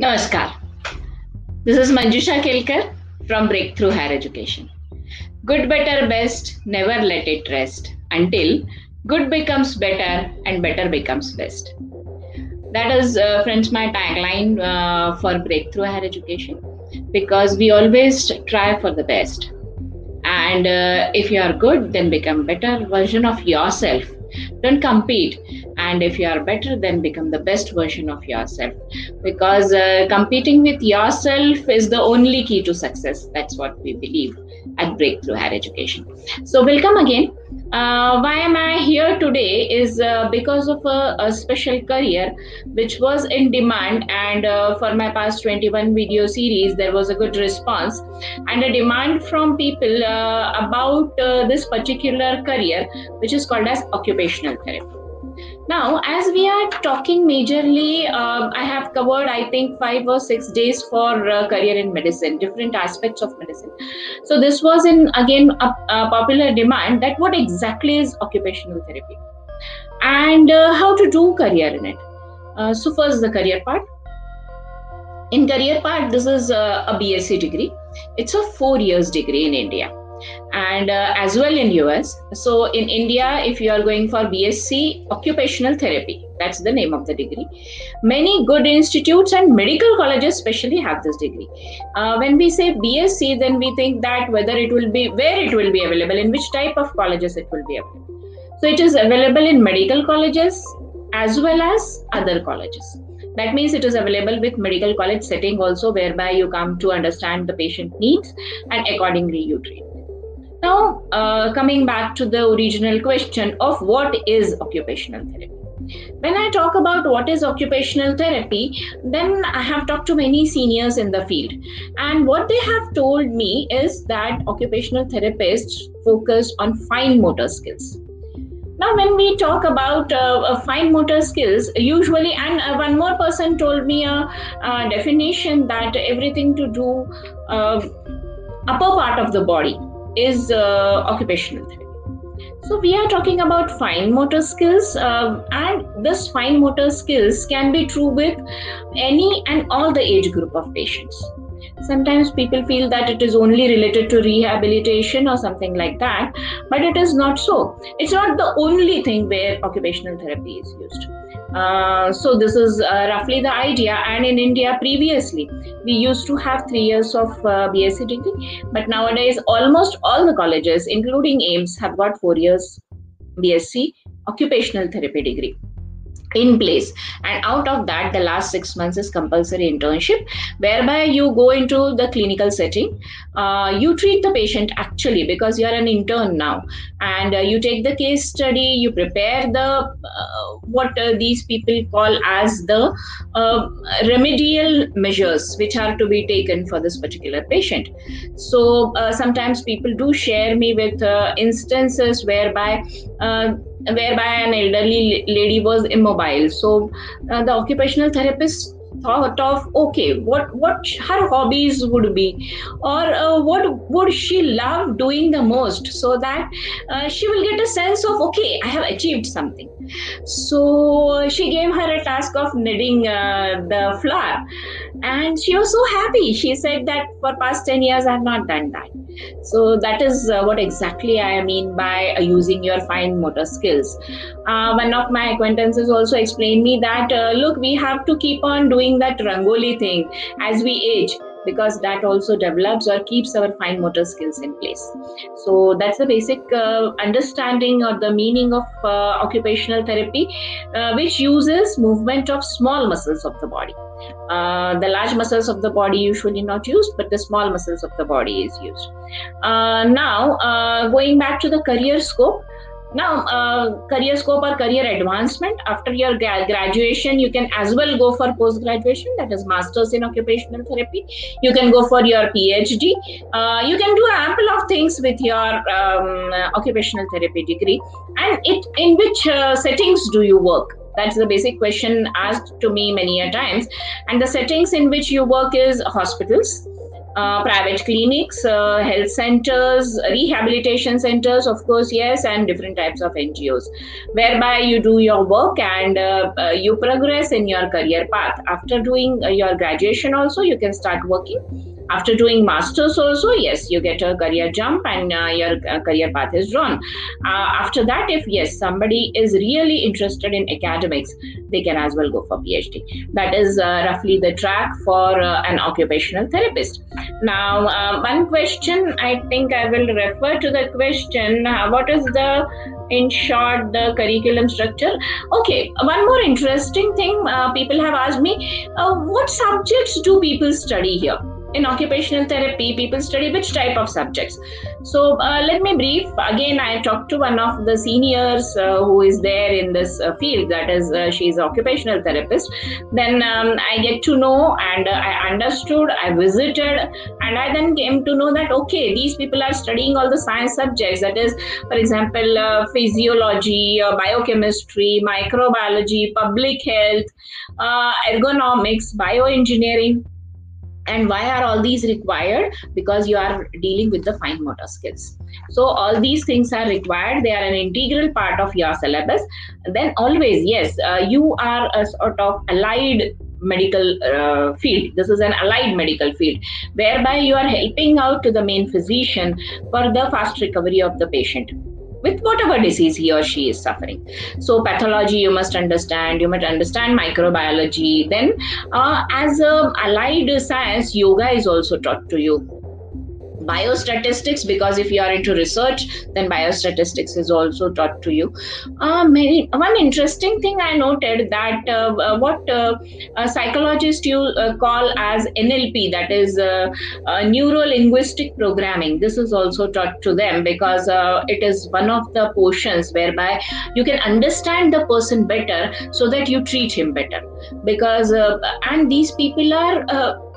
Namaskar. This is Manjusha Kelkar from Breakthrough Higher Education. Good, better, best, never let it rest until good becomes better and better becomes best. That is, uh, friends, my tagline uh, for Breakthrough Higher Education because we always try for the best. And uh, if you are good, then become better version of yourself. Don't compete. And if you are better then become the best version of yourself. Because uh, competing with yourself is the only key to success. That's what we believe at breakthrough higher education. So welcome again uh, why am i here today is uh, because of a, a, special career which was in demand and uh, for my past 21 video series there was a good response and a demand from people uh, about uh, this particular career which is called as occupational therapy now, as we are talking majorly, uh, I have covered, I think, five or six days for uh, career in medicine, different aspects of medicine. So, this was in again a, a popular demand that what exactly is occupational therapy and uh, how to do career in it. Uh, so, first, the career part. In career part, this is uh, a BSc degree. It's a four years degree in India and uh, as well in US. So in India, if you are going for BSc occupational therapy, that's the name of the degree. Many good institutes and medical colleges especially have this degree. Uh, when we say BSc, then we think that whether it will be where it will be available, in which type of colleges it will be available. So it is available in medical colleges as well as other colleges that means it is available with medical college setting also whereby you come to understand the patient needs and accordingly you treat now, uh, coming back to the original question of what is occupational therapy. When I talk about what is occupational therapy, then I have talked to many seniors in the field. And what they have told me is that occupational therapists focus on fine motor skills. Now, when we talk about uh, uh, fine motor skills, usually, and uh, one more person told me a, a definition that everything to do uh, upper part of the body is uh, occupational therapy. So we are talking about fine motor skills, uh, and this fine motor skills can be true with any and all the age group of patients. Sometimes people feel that it is only related to rehabilitation or something like that, but it is not so. It's not the only thing where occupational therapy is used. Uh, so this is uh, roughly the idea. And in India, previously we used to have three years of uh, BSc degree, but nowadays almost all the colleges, including AIIMS, have got four years BSc occupational therapy degree in place. And out of that the last six months is compulsory internship whereby you go into the clinical setting. Uh, you treat the patient actually because you are an intern now. And uh, you take the case study you prepare the uh, what uh, these people call as the uh, remedial measures which are to be taken for this particular patient. So uh, sometimes people do share me with instances whereby whereby an elderly lady was immobile. So uh, the occupational therapist thought of okay what what her hobbies would be or uh, what would she love doing the most so that uh, she will get a sense of okay i have achieved something. So she gave her a task of knitting uh, the flower and she was so happy. She said that for past 10 years i have not done that so that is uh, what exactly i mean by uh, using your fine motor skills. Uh, one of my acquaintances also explained me that uh, look we have to keep on doing that rangoli thing. As we age because that also develops or keeps our fine motor skills in place. So that's the basic uh, understanding or the meaning of uh, occupational therapy, uh, which uses movement of small muscles of the body. Uh, the large muscles of the body usually not used, but the small muscles of the body is used. Uh, now, uh, going back to the career scope, now uh, career scope or career advancement after your gra- graduation you can as well go for post graduation that is masters in occupational therapy. You can go for your phd uh, you can do ample of things with your um, occupational therapy degree. And it in which uh, settings do you work? That's the basic question asked to me many a times. And the settings in which you work is hospitals uh, private clinics, uh, health centers, rehabilitation centers, of course, yes, and different types of NGOs, whereby you do your work and uh, uh, you progress in your career path. After doing uh, your graduation, also, you can start working after doing masters also yes you get a career jump and uh, your uh, career path is drawn. Uh, after that if yes somebody is really interested in academics they can as well go for phd that is uh, roughly the track for uh, an occupational therapist. Now uh, one question i think i will refer to the question what is the in short the curriculum structure? Okay one more interesting thing people have asked me what subjects do people study here in occupational therapy people study which type of subjects. So uh, let me brief. Again i talked to one of the seniors uh, who is there in this uh, field. That is uh, she's an occupational therapist. Then um, i get to know and uh, i understood i visited and i then came to know that okay these people are studying all the science subjects. That is for example uh, physiology biochemistry microbiology public health ergonomics bioengineering and why are all these required? Because you are dealing with the fine motor skills. So all these things are required. They are an integral part of your syllabus. Then always yes uh, you are a sort of allied medical uh, field. This is an allied medical field whereby you are helping out to the main physician for the fast recovery of the patient with whatever disease he or she is suffering. So, pathology you must understand, you must understand microbiology. Then, uh, as a allied science, yoga is also taught to you biostatistics because if you are into research then biostatistics is also taught to you. Uh, many, one interesting thing i noted that uh, uh what uh, psychologists you uh, call as nlp that is neuro linguistic programming. This is also taught to them because it is one of the portions whereby you can understand the person better so that you treat him better. Because and these people are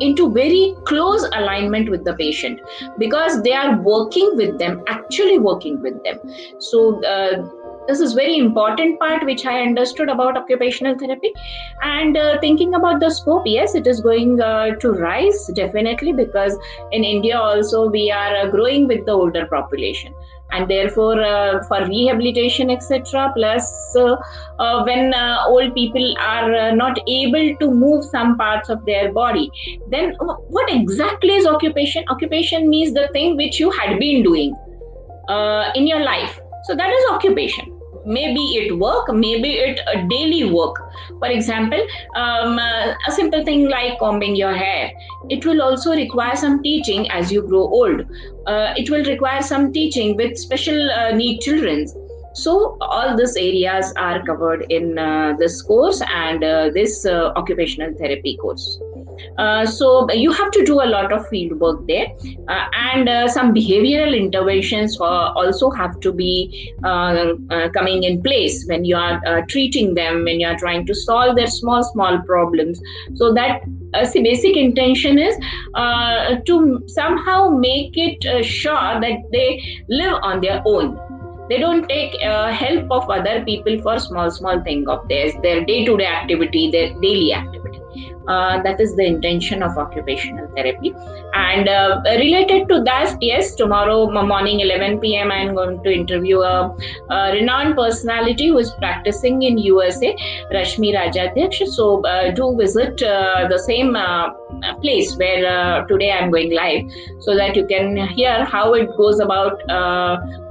into very close alignment with the patient because they are working with them actually working with them. So uh, this is very important part which i understood about occupational therapy. And uh, thinking about the scope yes it is going uh, to rise definitely because in india also we are uh, growing with the older population and therefore uh, for rehabilitation etc plus uh, uh, when uh, old people are uh, not able to move some parts of their body then what exactly is occupation? Occupation means the thing which you had been doing in your life. So that is occupation maybe it work maybe it a daily work. For example um, uh, a simple thing like combing your hair. It will also require some teaching as you grow old. Uh, it will require some teaching with special uh, need children. So all these areas are covered in uh, this course and uh, this uh, occupational therapy course uh, so you have to do a lot of field work there. Uh, and uh, some behavioral interventions also have to be coming in place when you are treating them when you are trying to solve their small small problems. So that uh, the basic intention is uh, to somehow make it uh, sure that they live on their own. They don't take help of other people for small small thing of theirs their day to day activity their daily activity uh, that is the intention of occupational therapy. And uh, related to that yes tomorrow morning 11 pm i'm going to interview a, a renowned personality who is practicing in usa rashmi rajadhyaksh so uh, do visit uh, the same uh, place where uh, today i'm going live so that you can hear how it goes about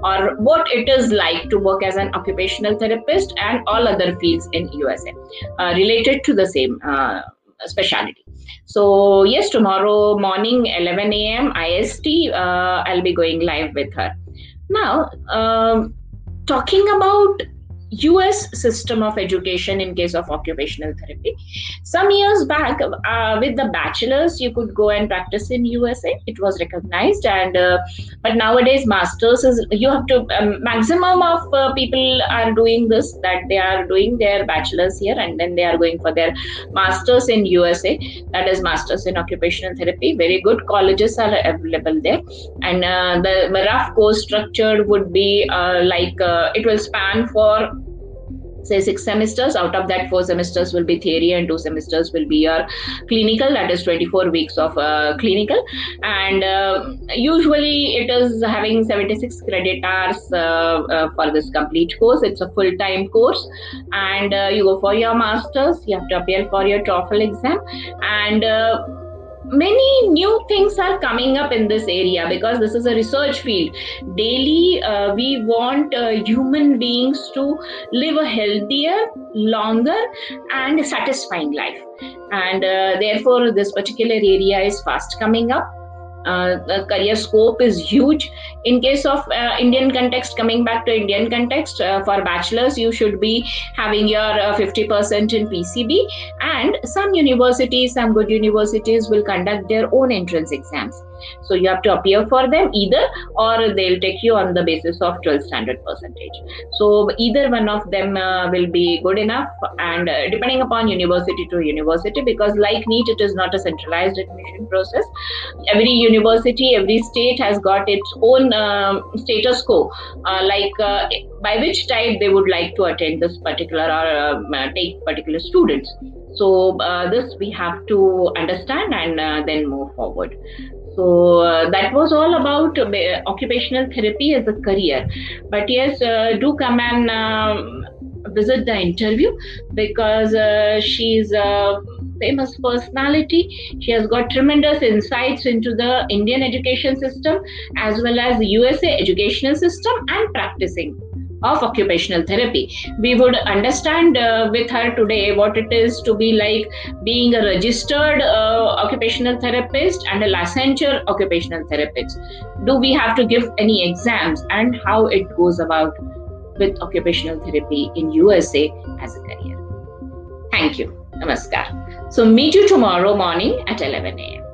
or what it is like to work as an occupational therapist and all other fields in usa related to the same specialty. So yes, tomorrow morning 11 a.m. IST, uh, I'll be going live with her. Now, um, talking about US system of education in case of occupational therapy. Some years back, uh, with the bachelor's, you could go and practice in USA. It was recognized, and uh, but nowadays, masters is you have to um, maximum of uh, people are doing this that they are doing their bachelor's here and then they are going for their masters in USA. That is masters in occupational therapy. Very good colleges are available there, and uh, the rough course structure would be uh, like uh, it will span for say six semesters. Out of that four semesters will be theory and two semesters will be your clinical. That is 24 weeks of uh, clinical. And uh, usually it is having 76 credit hours uh, uh for this complete course. It's a full-time course. And uh, you go for your masters. You have to appear for your TOEFL exam. And uh, many new things are coming up in this area because this is a research field. Daily uh, we want uh, human beings to live a healthier longer and satisfying life. And uh, therefore this particular area is fast coming up uh, career scope is huge. In case of uh, Indian context, coming back to Indian context, uh, for bachelors, you should be having your 50% uh, in PCB, and some universities, some good universities will conduct their own entrance exams. So you have to appear for them either, or they'll take you on the basis of 12 standard percentage. So either one of them uh, will be good enough, and uh, depending upon university to university, because like NEET, it is not a centralized admission process. Every university, every state has got its own um, status quo, uh, like uh, by which type they would like to attend this particular or um, take particular students. So uh, this we have to understand and uh, then move forward. So uh, that was all about uh, occupational therapy as a career. But yes, uh, do come and um, visit the interview because uh, she's a famous personality. She has got tremendous insights into the Indian education system as well as the USA educational system and practicing of occupational therapy. We would understand uh, with her today what it is to be like being a registered uh, occupational therapist and a licensure occupational therapist. Do we have to give any exams and how it goes about with occupational therapy in USA as a career? Thank you. Namaskar. So meet you tomorrow morning at 11 a.m.